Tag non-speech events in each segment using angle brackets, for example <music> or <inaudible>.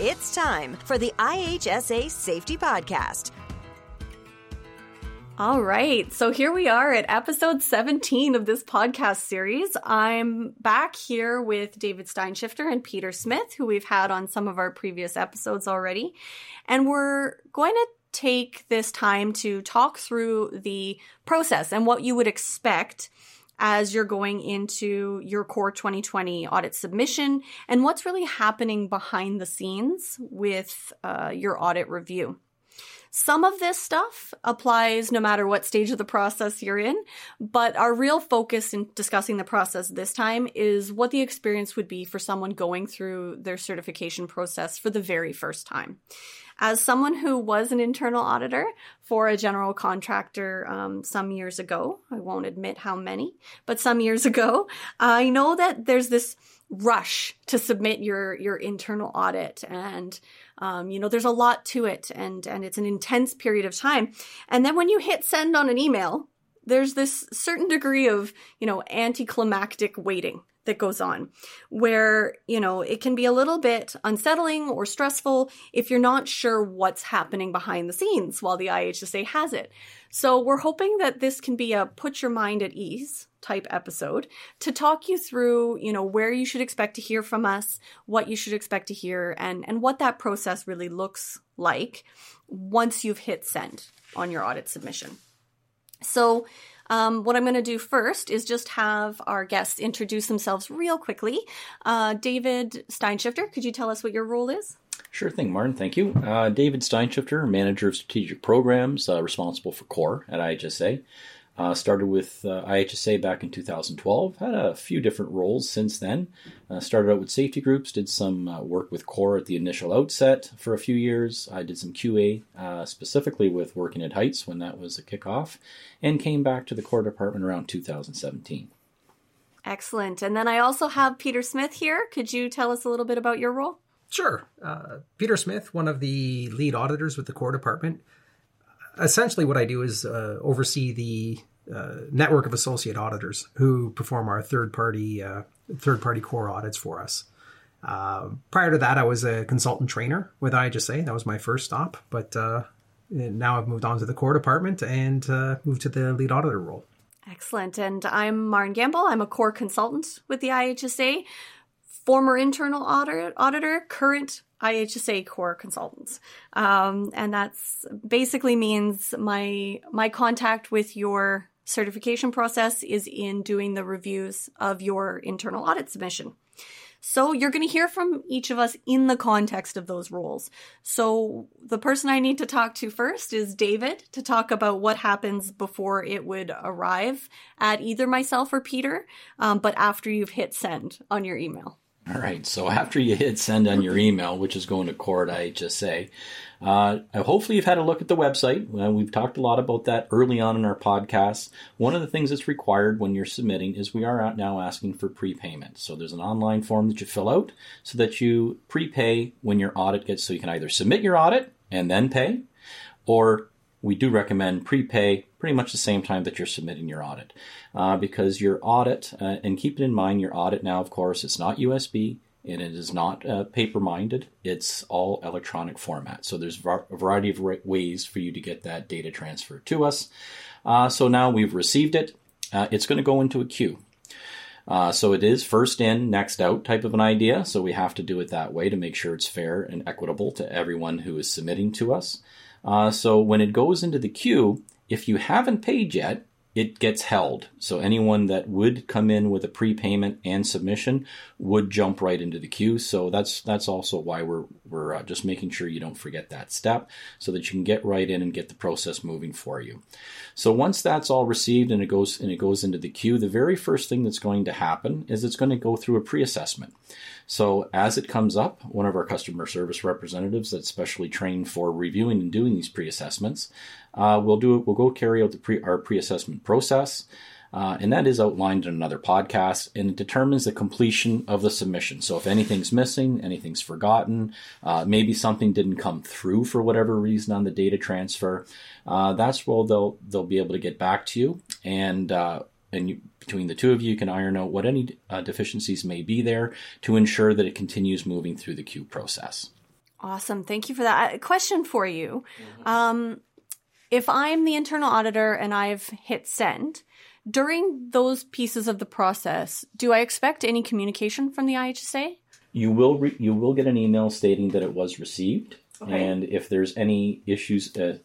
It's time for the IHSA Safety Podcast. All right. So here we are at episode 17 of this podcast series. I'm back here with David Steinschifter and Peter Smith, who we've had on some of our previous episodes already. And we're going to take this time to talk through the process and what you would expect as you're going into your COR 2020 audit submission and what's really happening behind the scenes with uh, your audit review. Some of this stuff applies no matter what stage of the process you're in, but our real focus in discussing the process this time is what the experience would be for someone going through their certification process for the very first time. As someone who was an internal auditor for a general contractor um, some years ago, I won't admit how many, but some years <laughs> ago, I know that there's this rush to submit your your internal audit and um, you know there's a lot to it and and it's an intense period of time. And then when you hit send on an email there's this certain degree of you know anticlimactic waiting that goes on where, you know, it can be a little bit unsettling or stressful if you're not sure what's happening behind the scenes while the IHSA has it. So we're hoping that this can be a put your mind at ease type episode to talk you through, you know, where you should expect to hear from us, what you should expect to hear and and what that process really looks like once you've hit send on your audit submission. So, um, what I'm going to do first is just have our guests introduce themselves real quickly. Uh, David Steinschifter, could you tell us what your role is? Sure thing, Martin. Thank you. Uh, David Steinschifter, Manager of Strategic Programs, uh, responsible for COR at IHSA. Uh, started with uh, IHSA back in 2012. Had a few different roles since then. Uh, started out with safety groups, did some uh, work with COR at the initial outset for a few years. I did some QA uh, specifically with working at Heights when that was a kickoff, and came back to the COR department around 2017. Excellent. And then I also have Peter Smith here. Could you tell us a little bit about your role? Sure. Uh, Peter Smith, one of the lead auditors with the COR department essentially what I do is uh, oversee the uh, network of associate auditors who perform our third party uh, third party COR audits for us. Uh, prior to that, I was a consultant trainer with IHSA. That was my first stop, but uh, now I've moved on to the COR department and uh, moved to the lead auditor role. Excellent. And I'm Martin Gamble. I'm a COR consultant with the IHSA, former internal audit, auditor, current IHSA COR consultants. Um, and that's basically means my, my contact with your certification process is in doing the reviews of your internal audit submission. So you're going to hear from each of us in the context of those roles. So the person I need to talk to first is David to talk about what happens before it would arrive at either myself or Peter, um, but after you've hit send on your email. All right. So after you hit send on your email, which is going to CORE IHSA, uh, hopefully you've had a look at the website. We've talked a lot about that early on in our podcast. One of the things that's required when you're submitting is we are now asking for prepayment. So there's an online form that you fill out so that you prepay when your audit gets. So you can either submit your audit and then pay, or we do recommend prepay pretty much the same time that you're submitting your audit uh, because your audit, uh, and keep it in mind, your audit now, of course, it's not USB and it is not uh, paper minded. It's all electronic format. So there's a variety of ways for you to get that data transferred to us. Uh, so now we've received it. Uh, it's going to go into a queue. Uh, so it is first in, next out type of an idea. So we have to do it that way to make sure it's fair and equitable to everyone who is submitting to us. Uh, so when it goes into the queue, if you haven't paid yet, it gets held. So anyone that would come in with a prepayment and submission would jump right into the queue. So that's that's also why we're we're uh, just making sure you don't forget that step, so that you can get right in and get the process moving for you. So once that's all received and it goes and it goes into the queue, the very first thing that's going to happen is it's going to go through a pre-assessment. So as it comes up, one of our customer service representatives that's specially trained for reviewing and doing these pre-assessments, uh, we'll do it. We'll go carry out the pre, our pre-assessment process. Uh, and that is outlined in another podcast, and it determines the completion of the submission. So if anything's missing, anything's forgotten, uh, maybe something didn't come through for whatever reason on the data transfer, uh, that's where they'll they'll be able to get back to you, and uh, and you, between the two of you, you can iron out what any uh, deficiencies may be there to ensure that it continues moving through the queue process. Awesome. Thank you for that. A question for you. Um, if I'm the internal auditor and I've hit send, during those pieces of the process, do I expect any communication from the IHSA? You will re- you will get an email stating that it was received. Okay. And if there's any issues, uh,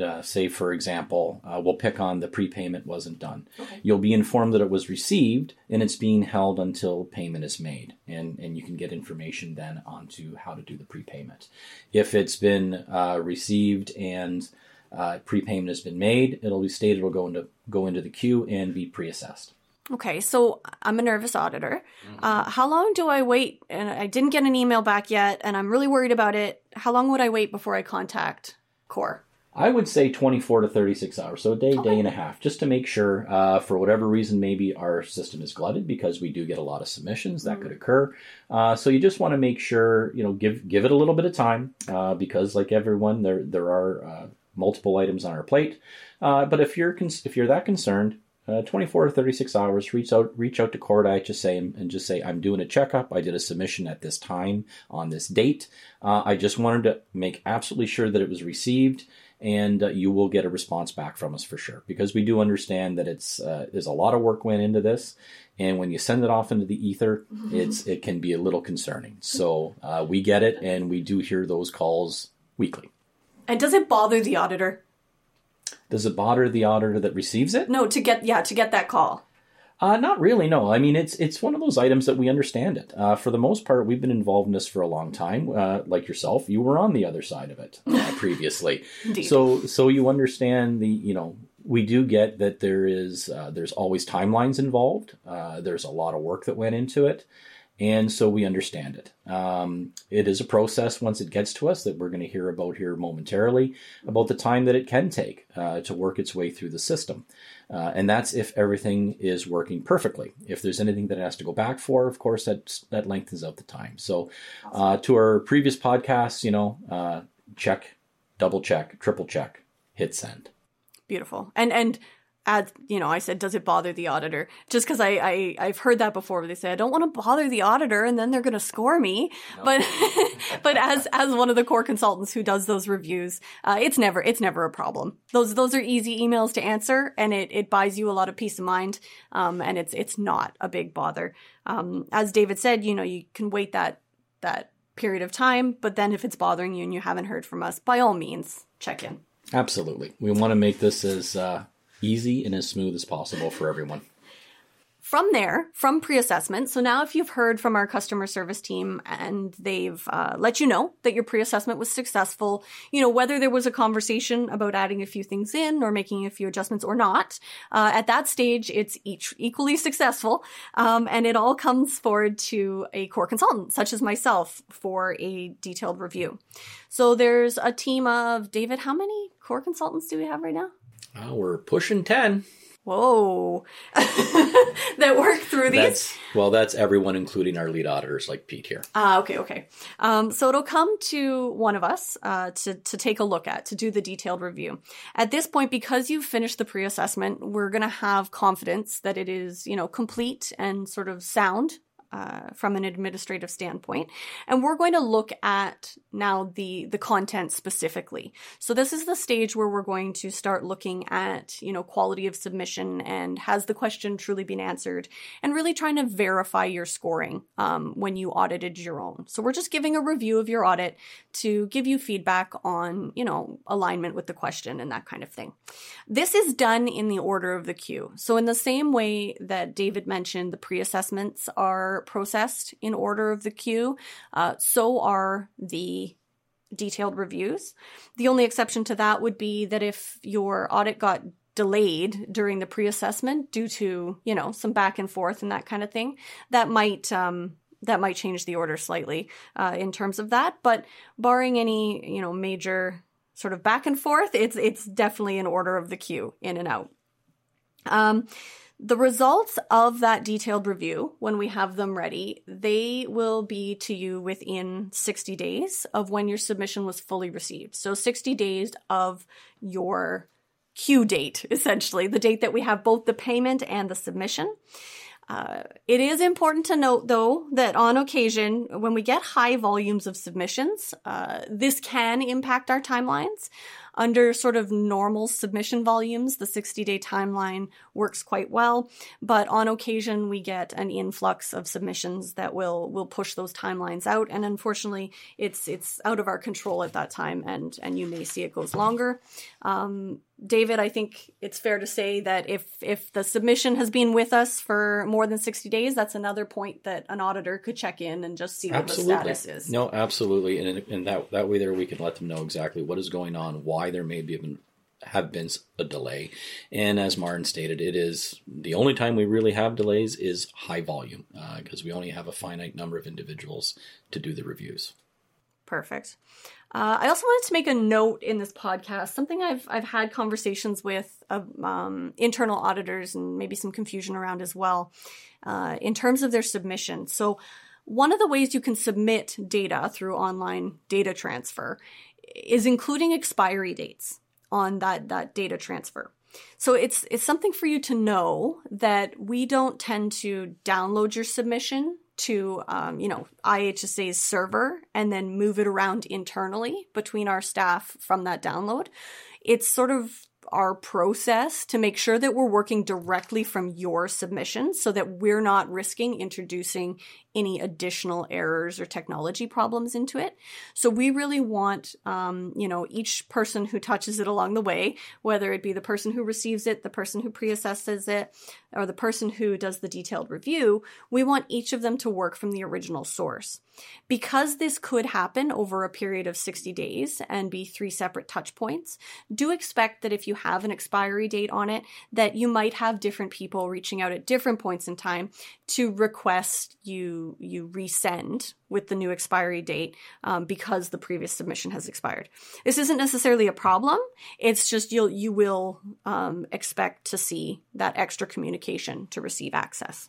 uh, say for example, uh, we'll pick on the prepayment wasn't done. You'll be informed that it was received and it's being held until payment is made, and and you can get information then onto how to do the prepayment. If it's been uh, received and uh, prepayment has been made, it'll be stated it'll go into go into the queue and be pre-assessed. Okay, so I'm a nervous auditor. Uh, how long do I wait? And I didn't get an email back yet, and I'm really worried about it. How long would I wait before I contact COR? I would say 24 to 36 hours, so a day, day and a half, just to make sure, uh, for whatever reason, maybe our system is glutted because we do get a lot of submissions that could occur. Uh, so you just want to make sure, you know, give give it a little bit of time uh, because, like everyone, there there are uh, multiple items on our plate. Uh, but if you're con- if you're that concerned, uh, 24 to 36 hours, reach out reach out to Court IHSA and, and just say, I'm doing a checkup. I did a submission at this time on this date. Uh, I just wanted to make absolutely sure that it was received and uh, you will get a response back from us for sure because we do understand that it's uh, there's a lot of work went into this and when you send it off into the ether it's it can be a little concerning so uh, we get it and we do hear those calls weekly And does it bother the auditor? Does it bother the auditor that receives it No, to get yeah to get that call. Uh, not really. No, I mean it's it's one of those items that we understand it. Uh, for the most part, we've been involved in this for a long time. Uh, like yourself, you were on the other side of it uh, <laughs> previously, Indeed. so so you understand the you know we do get that there is uh, there's always timelines involved. Uh, there's a lot of work that went into it, and so we understand it. Um, it is a process once it gets to us that we're going to hear about here momentarily about the time that it can take uh, to work its way through the system. Uh, and that's if everything is working perfectly. If there's anything that it has to go back for, of course, that that lengthens out the time. So, uh, to our previous podcasts, you know, uh, check, double check, triple check, hit send. Beautiful. And and as you know, I said, does it bother the auditor? Just because I, I I've heard that before. They say I don't want to bother the auditor, and then they're going to score me. But <laughs> but as as one of the COR consultants who does those reviews, uh, it's never it's never a problem. Those those are easy emails to answer, and it it buys you a lot of peace of mind. Um, and it's it's not a big bother. Um, as David said, you know, you can wait that that period of time, but then if it's bothering you and you haven't heard from us, by all means, check in. Absolutely, we want to make this as uh, easy and as smooth as possible for everyone. From there, from pre-assessment, so now if you've heard from our customer service team and they've uh, let you know that your pre-assessment was successful, you know, whether there was a conversation about adding a few things in or making a few adjustments or not, uh, at that stage, it's each equally successful. Um, and it all comes forward to a COR consultant, such as myself, for a detailed review. So there's a team of, David, how many COR consultants do we have right now? Uh, we're pushing ten. Whoa. <laughs> that work through these? That's well, that's everyone, including our lead auditors, like Pete here. Ah, okay, okay. Um, so it'll come to one of us uh, to to take a look at to do the detailed review. At this point, because you've finished the pre-assessment, we're going to have confidence that it is you know complete and sort of sound. Uh, from an administrative standpoint, and we're going to look at now the the content specifically. So this is the stage where we're going to start looking at you know quality of submission and has the question truly been answered, and really trying to verify your scoring um, when you audited your own. So we're just giving a review of your audit to give you feedback on you know alignment with the question and that kind of thing. This is done in the order of the queue. So in the same way that David mentioned, the pre-assessments are processed in order of the queue. Uh, so are the detailed reviews. The only exception to that would be that if your audit got delayed during the pre-assessment due to, you know, some back and forth and that kind of thing, that might, um, that might change the order slightly, uh, in terms of that. But barring any, you know, major sort of back and forth, it's, it's definitely an order of the queue in and out. Um, the results of that detailed review, when we have them ready, they will be to you within 60 days of when your submission was fully received. So 60 days of your queue date, <laughs> essentially, the date that we have both the payment and the submission. Uh, it is important to note, though, that on occasion, when we get high volumes of submissions, uh, this can impact our timelines. Under sort of normal submission volumes, the 60 day timeline works quite well, but on occasion we get an influx of submissions that will will push those timelines out, and unfortunately, it's it's out of our control at that time, and and you may see it goes longer. Um, David, I think it's fair to say that if if the submission has been with us for more than 60 days, that's another point that an auditor could check in and just see absolutely. what the status is. No, absolutely. And, and that that way there we can let them know exactly what is going on, why there may be been have been a delay. And as Martin stated, it is the only time we really have delays is high volume because uh, we only have a finite number of individuals to do the reviews. Perfect. Uh, I also wanted to make a note in this podcast, something I've I've had conversations with uh, um, internal auditors and maybe some confusion around as well, uh, in terms of their submission. So, one of the ways you can submit data through online data transfer is including expiry dates on that that data transfer. So it's it's something for you to know that we don't tend to download your submission to um, you know IHSA's server and then move it around internally between our staff from that download. It's sort of our process to make sure that we're working directly from your submission so that we're not risking introducing any additional errors or technology problems into it. So we really want, um, you know, each person who touches it along the way, whether it be the person who receives it, the person who pre-assesses it, or the person who does the detailed review, we want each of them to work from the original source. Because this could happen over a period of 60 days and be three separate touch points, do expect that if you have an expiry date on it, that you might have different people reaching out at different points in time to request you you resend with the new expiry date um, because the previous submission has expired. This isn't necessarily a problem. It's just you'll you will um, expect to see that extra communication to receive access.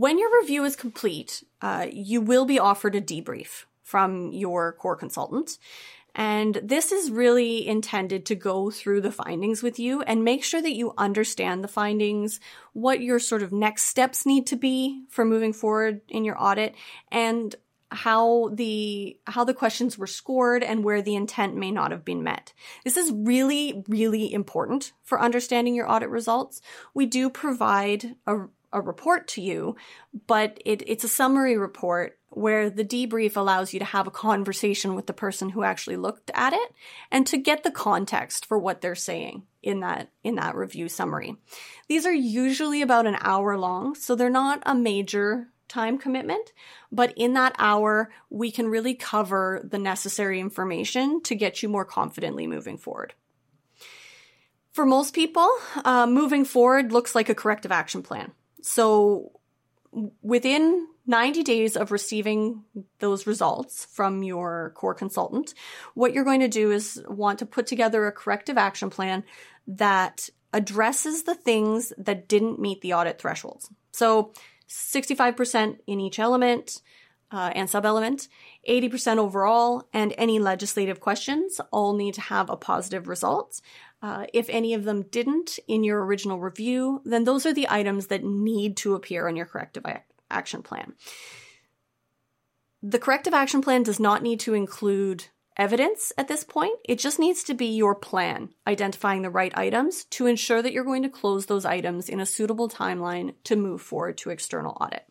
When your review is complete, uh, you will be offered a debrief from your COR consultant. And this is really intended to go through the findings with you and make sure that you understand the findings, what your sort of next steps need to be for moving forward in your audit, and how the how the questions were scored and where the intent may not have been met. This is really really important for understanding your audit results. We do provide a a report to you, but it, it's a summary report where the debrief allows you to have a conversation with the person who actually looked at it and to get the context for what they're saying in that in that review summary. These are usually about an hour long, so they're not a major time commitment, but in that hour we can really cover the necessary information to get you more confidently moving forward. For most people, uh, moving forward looks like a corrective action plan. So within 90 days of receiving those results from your COR consultant, what you're going to do is want to put together a corrective action plan that addresses the things that didn't meet the audit thresholds. So 65% in each element uh, and sub element, 80% overall, and any legislative questions all need to have a positive result. Uh, if any of them didn't in your original review, then those are the items that need to appear on your corrective action plan. The corrective action plan does not need to include evidence at this point. It just needs to be your plan, identifying the right items to ensure that you're going to close those items in a suitable timeline to move forward to external audit.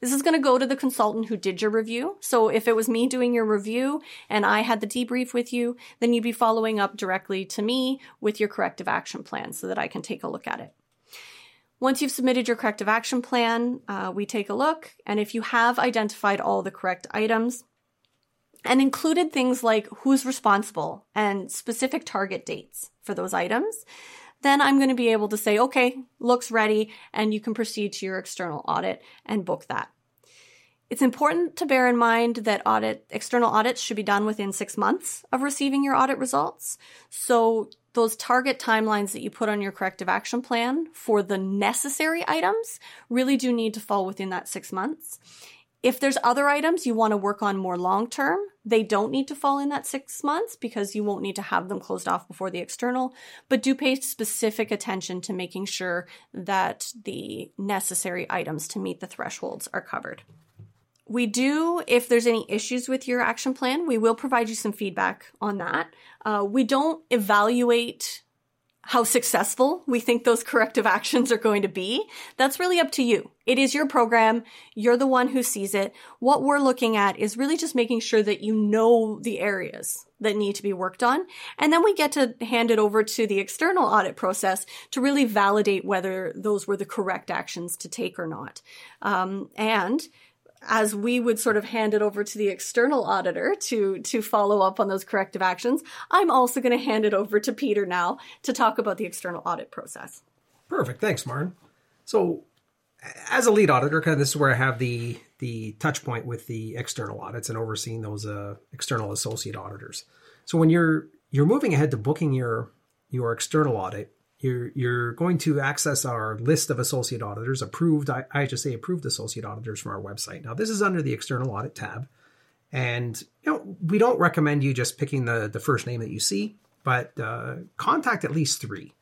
This is going to go to the consultant who did your review. So if it was me doing your review and I had the debrief with you, then you'd be following up directly to me with your corrective action plan so that I can take a look at it. Once you've submitted your corrective action plan, uh, we take a look, and if you have identified all the correct items and included things like who's responsible and specific target dates for those items, then I'm going to be able to say, okay, looks ready, and you can proceed to your external audit and book that. It's important to bear in mind that audit external audits should be done within six months of receiving your audit results. So those target timelines that you put on your corrective action plan for the necessary items really do need to fall within that six months. If there's other items you want to work on more long term, they don't need to fall in that six months because you won't need to have them closed off before the external, but do pay specific attention to making sure that the necessary items to meet the thresholds are covered. We do, if there's any issues with your action plan, we will provide you some feedback on that. Uh, we don't evaluate how successful we think those corrective actions are going to be, that's really up to you. It is your program. You're the one who sees it. What we're looking at is really just making sure that you know the areas that need to be worked on. And then we get to hand it over to the external audit process to really validate whether those were the correct actions to take or not. Um, and as we would sort of hand it over to the external auditor to to follow up on those corrective actions, I'm also going to hand it over to Peter now to talk about the external audit process. Perfect. Thanks, Martin. So, as a lead auditor, kind of this is where I have the the touch point with the external audits and overseeing those uh, external associate auditors. So when you're you're moving ahead to booking your your external audit, you're you're going to access our list of associate auditors, approved IHSA approved associate auditors from our website. Now this is under the external audit tab, and you know we don't recommend you just picking the the first name that you see, but uh, contact at least three.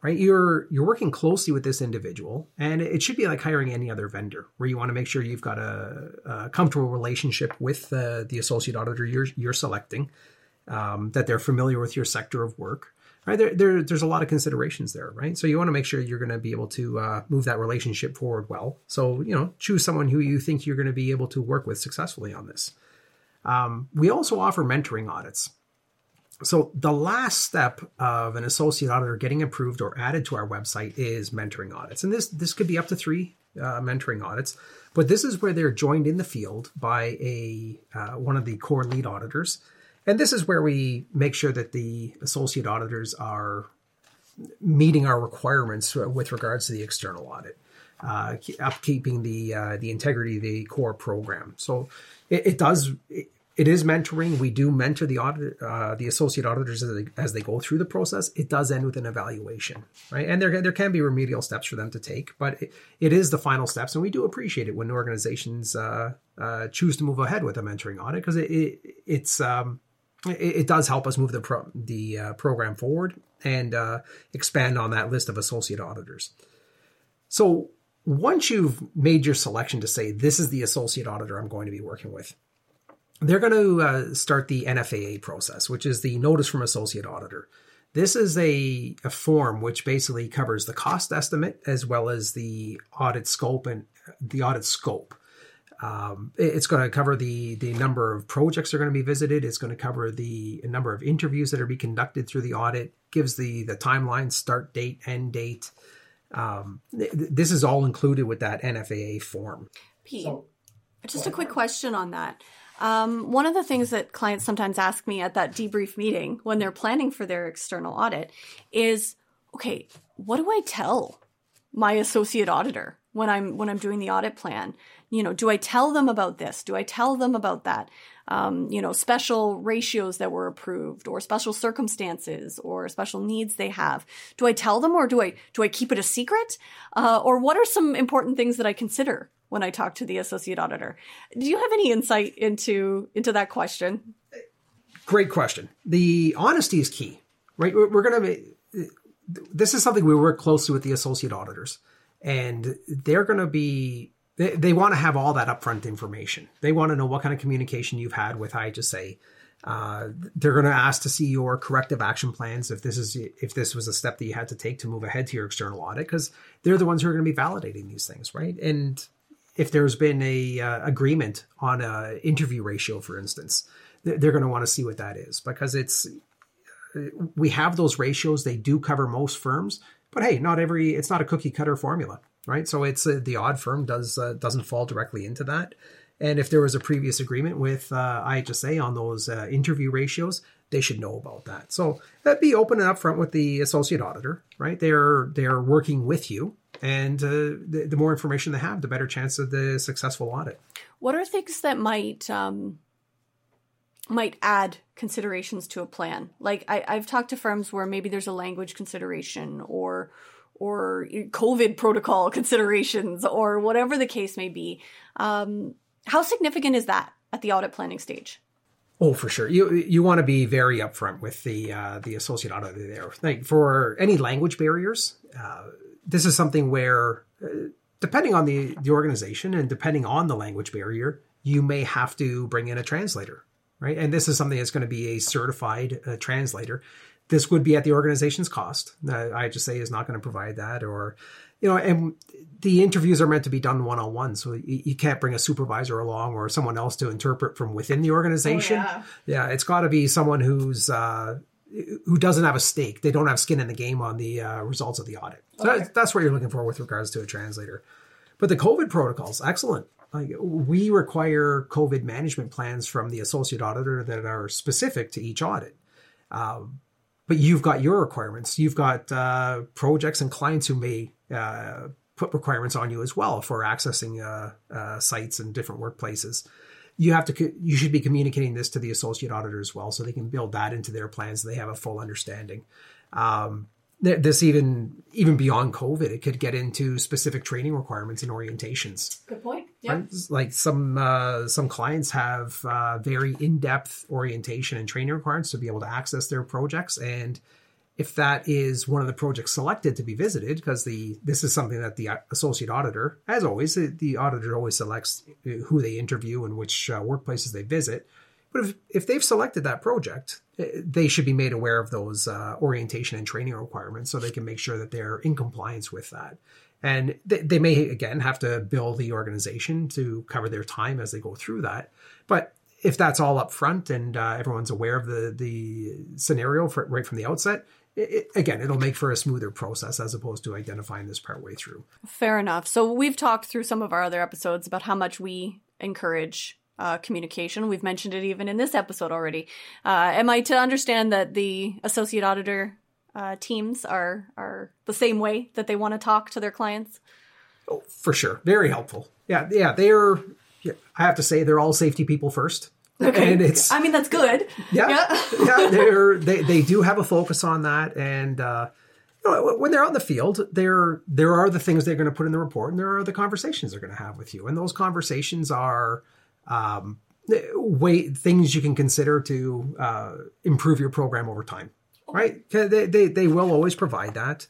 Right, you're you're working closely with this individual, and it should be like hiring any other vendor, where you want to make sure you've got a, a comfortable relationship with the the associate auditor you're you're selecting, um, that they're familiar with your sector of work, right? There, there there's a lot of considerations there right? So you want to make sure you're going to be able to uh, move that relationship forward well. So you know choose someone who you think you're going to be able to work with successfully on this. Um, we also offer mentoring audits. So the last step of an associate auditor getting approved or added to our website is mentoring audits. And this this could be up to three uh, mentoring audits but this is where they're joined in the field by a uh, one of the COR lead auditors and this is where we make sure that the associate auditors are meeting our requirements with regards to the external audit, uh, upkeeping the uh, the integrity of the COR program. So it, it does. It, it is mentoring. We do mentor the audit, uh, the associate auditors as they, as they, go through the process. It does end with an evaluation, right? And there there can be remedial steps for them to take, but it, it is the final steps, and we do appreciate it when organizations uh, uh, choose to move ahead with a mentoring audit because it, it, it's um, it, it does help us move the pro, the uh, program forward and uh, expand on that list of associate auditors. So once you've made your selection to say this is the associate auditor I'm going to be working with, they're going to uh, start the NFAA process, which is the notice from associate auditor. This is a, a form which basically covers the cost estimate as well as the audit scope and the audit scope. Um, it's going to cover the the number of projects that are going to be visited. It's going to cover the number of interviews that are be conducted through the audit. Gives the the timeline, start date, end date. Um, th- this is all included with that NFAA form. Pete, so, just a quick question on that. Um, one of the things that clients sometimes ask me at that debrief meeting when they're planning for their external audit is, okay, what do I tell my associate auditor when I'm when I'm doing the audit plan? you know, do I tell them about this? Do I tell them about that? Um, you know, special ratios that were approved or special circumstances or special needs they have. Do I tell them or do I, do I keep it a secret? Uh, or what are some important things that I consider when I talk to the associate auditor? Do you have any insight into, into that question? Great question. The honesty is key, right? We're, we're going to this is something we work closely with the associate auditors and they're going to be they, they want to have all that upfront information. They want to know what kind of communication you've had with IHSA. Uh, they're going to ask to see your corrective action plans if this is if this was a step that you had to take to move ahead to your external audit because they're the ones who are going to be validating these things, right? And if there's been a uh, agreement on a interview ratio, for instance, they're going to want to see what that is because it's we have those ratios. They do cover most firms, but hey, not every it's not a cookie cutter formula right? So it's uh, the odd firm does uh, doesn't fall directly into that. And if there was a previous agreement with uh, IHSA on those uh, interview ratios, they should know about that. So that be open and upfront with the associate auditor, right? They're they're working with you, and uh, the, the, more information they have, the better chance of the successful audit. What are things that might um, might add considerations to a plan? Like I, I've talked to firms where maybe there's a language consideration or or COVID protocol <laughs> considerations or whatever the case may be. Um, How significant is that at the audit planning stage? Oh, for sure. You you want to be very upfront with the uh, the associate auditor there. Like for any language barriers, uh, this is something where, uh, depending on the the organization and depending on the language barrier, you may have to bring in a translator, right? And this is something that's going to be a certified uh, translator. This would be at the organization's cost. Uh, IHSA is not going to provide that, or you know, and the interviews are meant to be done one on one, so you, you, can't bring a supervisor along or someone else to interpret from within the organization. Oh, yeah. yeah. it's got to be someone who's uh, who doesn't have a stake. They don't have skin in the game on the uh, results of the audit. So okay. that's what you're looking for with regards to a translator. But the COVID protocols, excellent. Like we require COVID management plans from the associate auditor that are specific to each audit. Um, but you've got your requirements. You've got uh, projects and clients who may uh, put requirements on you as well for accessing uh, uh, sites and different workplaces. You have to you should be communicating this to the associate auditor as well, so they can build that into their plans. So they have a full understanding. Um, this even even beyond COVID, it could get into specific training requirements and orientations. Good point. Yeah, like some uh, some clients have uh, very in depth orientation and training requirements to be able to access their projects, and if that is one of the projects selected to be visited, because the this is something that the associate auditor, as always, the auditor always selects who they interview and which uh, workplaces they visit. But if, if they've selected that project, eh, they should be made aware of those uh, orientation and training requirements so they can make sure that they're in compliance with that. And they, they may, again, have to bill the organization to cover their time as they go through that. But if that's all up front and uh, everyone's aware of the, the scenario for, right from the outset, it, again, it'll make for a smoother process as opposed to identifying this part way through. Fair enough. So we've talked through some of our other episodes about how much we encourage uh, communication. We've mentioned it even in this episode already. Uh, am I to understand that the associate auditor uh, teams are are the same way that they want to talk to their clients? Oh, for sure, very helpful. Yeah, yeah, they're. Yeah, I have to say, they're all safety people first. Okay. And it's I mean that's good. Yeah. Yeah, yeah they're they, they do have a focus on that and uh you know, when they're out in the field, there there are the things they're going to put in the report, and there are the conversations they're going to have with you, and those conversations are um, way things you can consider to uh, improve your program over time, right? They, they they will always provide that.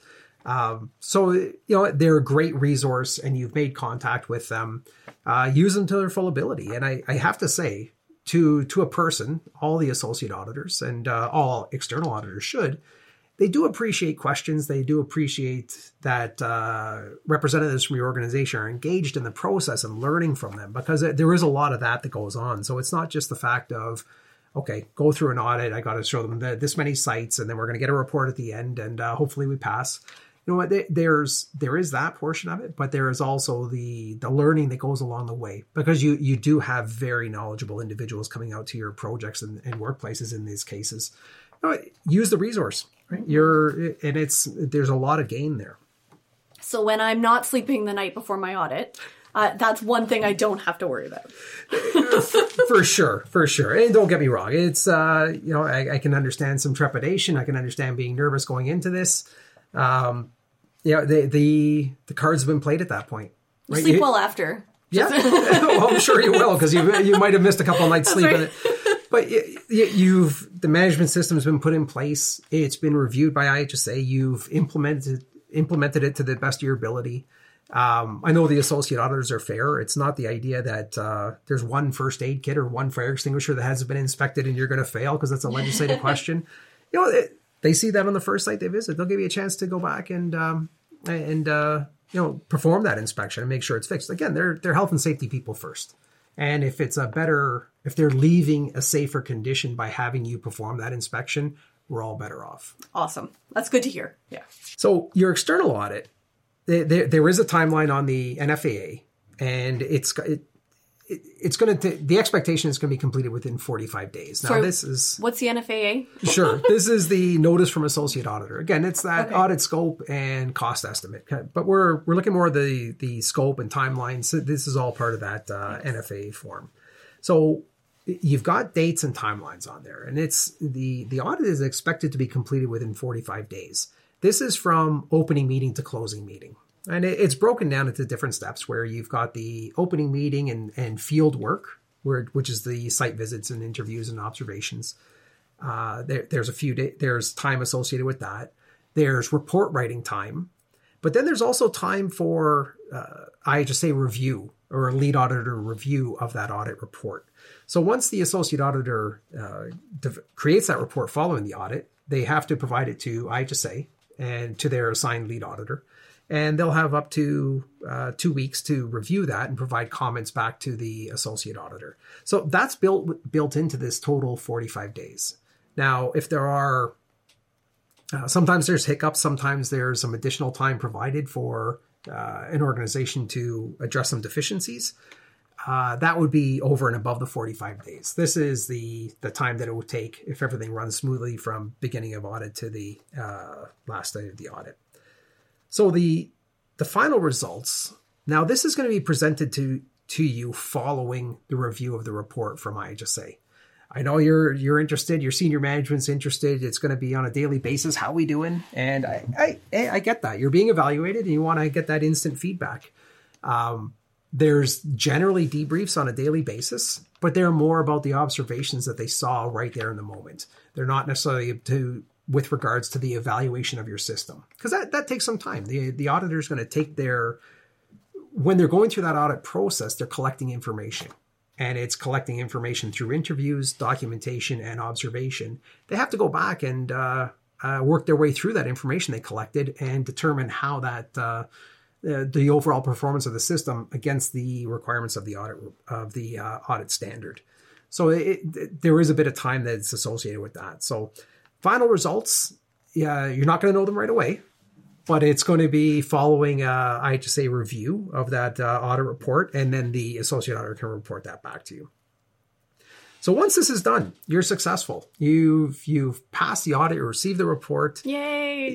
Um, so you know they're a great resource, and you've made contact with them. Uh, use them to their full ability, and I, I have to say, to to a person, all the associate auditors and uh, all external auditors should. They do appreciate questions. They do appreciate that uh, representatives from your organization are engaged in the process and learning from them because there is a lot of that that goes on. So it's not just the fact of, okay, go through an audit. I got to show them the, this many sites, and then we're going to get a report at the end, and uh, hopefully we pass. You know what? There's there is that portion of it but there is also the the learning that goes along the way because you you do have very knowledgeable individuals coming out to your projects and, and workplaces in these cases. You know, use the resource right? You're and it's there's a lot of gain there. So when i'm not sleeping the night before my audit uh, that's one thing I don't have to worry about. <laughs> for sure, for sure. And don't get me wrong, it's uh, you know I, I, can understand some trepidation. I can understand being nervous going into this. Um, yeah, the the the cards have been played at that point. Right? Sleep you, well after. Yeah, <laughs> well, I'm sure you will because you you might have missed a couple of nights sleep. Right. But you, you've the management system has been put in place. It's been reviewed by IHSA. You've implemented implemented it to the best of your ability. Um, I know the associate auditors are fair. It's not the idea that uh, there's one first aid kit or one fire extinguisher that hasn't been inspected and you're going to fail because that's a legislative <laughs> question. You know, it, they see that on the first site they visit, they'll give you a chance to go back and um, and uh, you know perform that inspection and make sure it's fixed. Again, they're they're health and safety people first, and if it's a better if they're leaving a safer condition by having you perform that inspection, we're all better off. Awesome, that's good to hear. Yeah. So your external audit, there, there is a timeline on the NFAA, and it's it, it's going to the expectation is going to be completed within 45 days. Now this is what's the NFAA? sure, <laughs> this is the notice from associate auditor. Again, it's that okay. audit scope and cost estimate. But we're we're looking more at the the scope and timeline. So this is all part of that uh, NFAA form. So you've got dates and timelines on there, and it's the the audit is expected to be completed within 45 days. This is from opening meeting to closing meeting. And it's broken down into different steps where you've got the opening meeting and, and field work, where, which is the site visits and interviews and observations. Uh, there, there's a few day, there's time associated with that. There's report writing time, but then there's also time for uh, IHSA review or a lead auditor review of that audit report. So once the associate auditor uh, creates that report following the audit, they have to provide it to IHSA and to their assigned lead auditor. And they'll have up to uh, two weeks to review that and provide comments back to the associate auditor. So that's built built into this total 45 days. Now, if there are uh, sometimes there's hiccups, sometimes there's some additional time provided for uh, an organization to address some deficiencies. Uh, that would be over and above the 45 days. This is the the time that it would take if everything runs smoothly from beginning of audit to the uh, last day of the audit. So the the final results. Now this is going to be presented to to you following the review of the report from IHSA. I know you're you're interested. Your senior management's interested. It's going to be on a daily basis. How we doing? And I I, I get that you're being evaluated, and you want to get that instant feedback. Um, there's generally debriefs on a daily basis, but they're more about the observations that they saw right there in the moment. They're not necessarily to with regards to the evaluation of your system because that, that takes some time. The the auditor is going to take their when they're going through that audit process, they're collecting information and it's collecting information through interviews, documentation, and observation. They have to go back and uh, uh, work their way through that information they collected and determine how that uh, the overall performance of the system against the requirements of the audit of the uh, audit standard. So it, it, there is a bit of time that's associated with that. So final results, yeah, you're not going to know them right away, but it's going to be following a IHSA review of that uh, audit report, and then the associate auditor can report that back to you. So once this is done, you're successful. You've you've passed the audit, you received the report. Yay!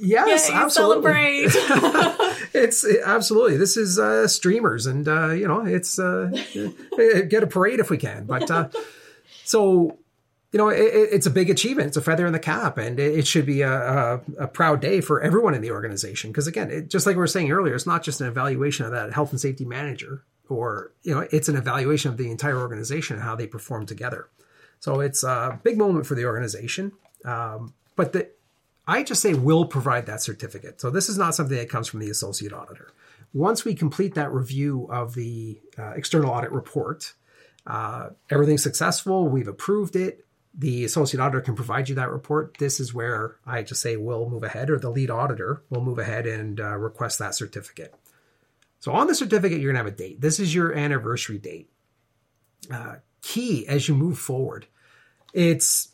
yes, Yay, absolutely. Celebrate! <laughs> it's absolutely this is uh, streamers, and uh, you know it's uh, <laughs> get a parade if we can. But uh, so you know, it, it's a big achievement. It's a feather in the cap, and it, it should be a, a, a, proud day for everyone in the organization. Because again, it, just like we were saying earlier, it's not just an evaluation of that health and safety manager, or you know, it's an evaluation of the entire organization and how they perform together. So it's a big moment for the organization. Um, but the IHSA will provide that certificate. So this is not something that comes from the associate auditor. Once we complete that review of the uh, external audit report, uh, everything's successful. We've approved it the associate auditor can provide you that report. This is where IHSA will move ahead, or the lead auditor will move ahead and uh, request that certificate. So on the certificate, you're going to have a date. This is your anniversary date. Uh, key as you move forward. It's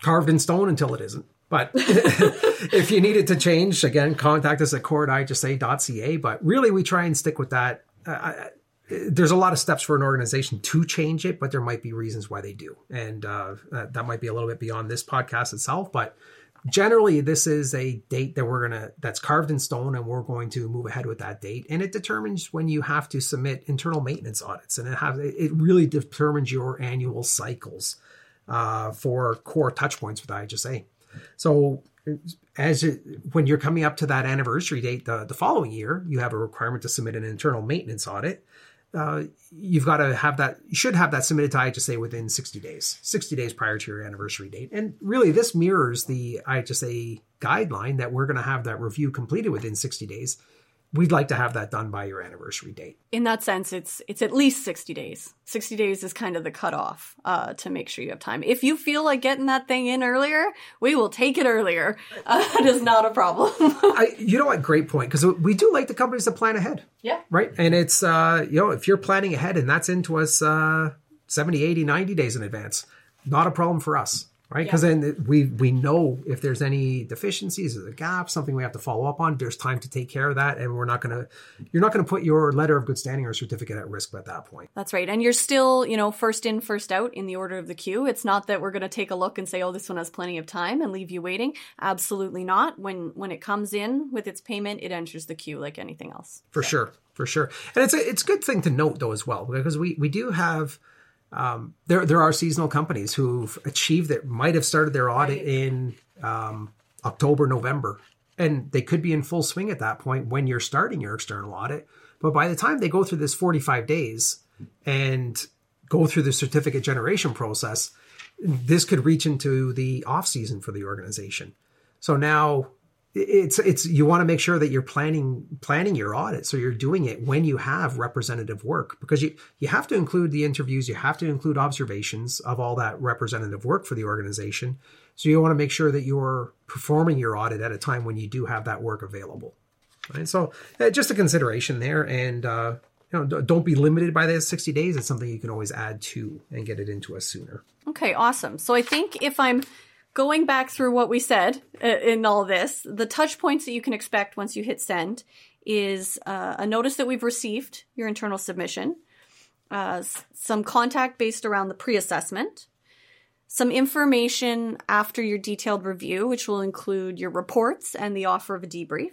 carved in stone until it isn't. But <laughs> if you need it to change, again, contact us at core But really, we try and stick with that. Uh, there's a lot of steps for an organization to change it, but there might be reasons why they do. And uh, that might be a little bit beyond this podcast itself, but generally this is a date that we're going to that's carved in stone and we're going to move ahead with that date and it determines when you have to submit internal maintenance audits and it have it really determines your annual cycles uh, for COR touch points with IHSA. So as it, when you're coming up to that anniversary date the, the following year, you have a requirement to submit an internal maintenance audit uh, you've got to have that, you should have that submitted to IHSA within 60 days, 60 days prior to your anniversary date. And really, this mirrors the IHSA guideline that we're going to have that review completed within 60 days we'd like to have that done by your anniversary date. In that sense, it's it's at least sixty days. Sixty days is kind of the cutoff uh, to make sure you have time. If you feel like getting that thing in earlier, we will take it earlier. <laughs> Uh, it is not a problem. <laughs> I, you know what? Great point. Because we do like the companies that plan ahead. Yeah. Right. And it's uh, you know if you're planning ahead and that's into us uh, 70, 80, 90 days in advance, not a problem for us right? Because yeah. then we we know if there's any deficiencies or a gap, something we have to follow up on. There's time to take care of that, and we're not gonna you're not gonna put your letter of good standing or certificate at risk at that point. That's right, and you're still you know first in, first out in the order of the queue. It's not that we're gonna take a look and say, oh, this one has plenty of time and leave you waiting. Absolutely not. When when it comes in with its payment, it enters the queue like anything else. For so. sure, for sure, and it's a it's a good thing to note though as well because we we do have um, there there are seasonal companies who've achieved that might have started their audit in um, October November and they could be in full swing at that point when you're starting your external audit. But by the time they go through this 45 days and go through the certificate generation process, this could reach into the off season for the organization. So now it's it's you want to make sure that you're planning planning your audit so you're doing it when you have representative work because you you have to include the interviews you have to include observations of all that representative work for the organization. So you want to make sure that you're performing your audit at a time when you do have that work available right? So uh, just a consideration there and uh, you know don't be limited by the 60 days it's something you can always add to and get it into us sooner. Okay awesome. So i think if i'm going back through what we said uh, in all this, the touch points that you can expect once you hit send is uh, a notice that we've received your internal submission, uh, some contact based around the pre assessment, some information after your detailed review, which will include your reports and the offer of a debrief,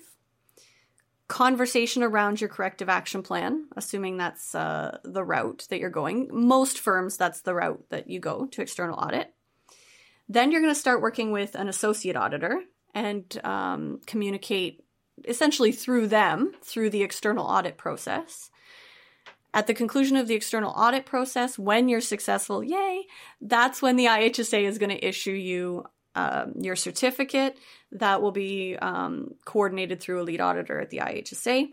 conversation around your corrective action plan, assuming that's uh, the route that you're going. Most firms, that's the route that you go to external audit then you're going to start working with an associate auditor and um, communicate essentially through them, through the external audit process. At the conclusion of the external audit process, when you're successful, yay, that's when the IHSA is going to issue you um, your certificate that will be um, coordinated through a lead auditor at the IHSA.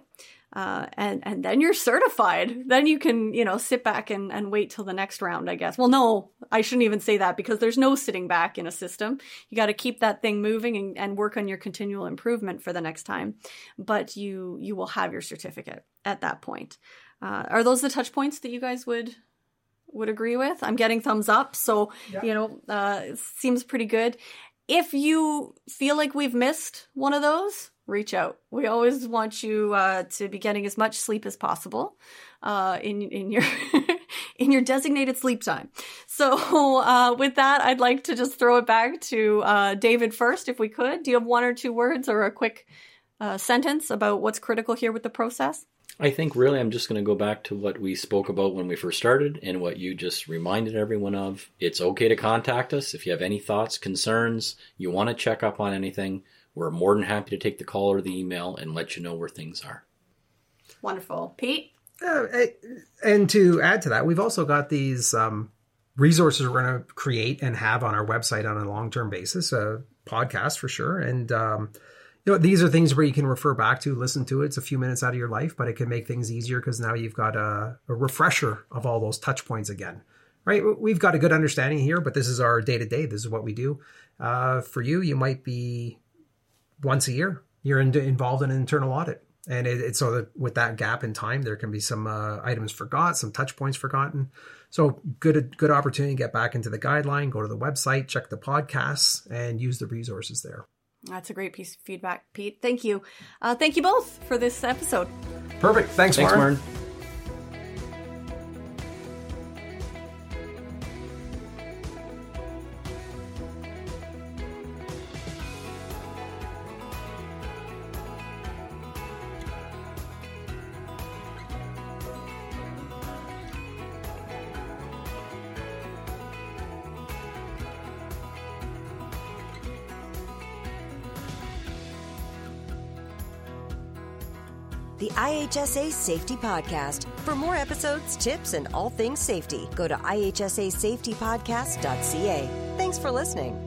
Uh, and and then you're certified. Then you can you know sit back and, and wait till the next round. I guess. Well, no, I shouldn't even say that because there's no sitting back in a system. You got to keep that thing moving and, and work on your continual improvement for the next time. But you you will have your certificate at that point. Uh, are those the touch points that you guys would would agree with? I'm getting thumbs up, so yeah. you know uh, seems pretty good. If you feel like we've missed one of those, reach out. We always want you uh, to be getting as much sleep as possible uh, in in your <laughs> in your designated sleep time. So uh, with that, I'd like to just throw it back to uh, David first, if we could. Do you have one or two words or a quick uh, sentence about what's critical here with the process? I think really I'm just going to go back to what we spoke about when we first started and what you just reminded everyone of. It's okay to contact us if you have any thoughts, concerns, you want to check up on anything we're more than happy to take the call or the email and let you know where things are. Wonderful. Pete? Uh, and to add to that, we've also got these um, resources we're going to create and have on our website on a long term basis, a podcast for sure. And, um, you know, these are things where you can refer back to, listen to it. It's a few minutes out of your life, but it can make things easier because now you've got a, a refresher of all those touch points again right? We've got a good understanding here, but this is our day to day. This is what we do. Uh, for you, you might be once a year you're in, involved in an internal audit. And it, it's so that with that gap in time there can be some uh, items forgot some touch points forgotten. So good good opportunity to get back into the guideline go to the website check the podcasts and use the resources there. That's a great piece of feedback pete. Thank you. Uh, thank you both for this episode. Perfect. Thanks, thanks Maren. Maren. IHSA Safety Podcast. For more episodes, tips, and all things safety, go to ihsasafetypodcast.ca. Thanks for listening.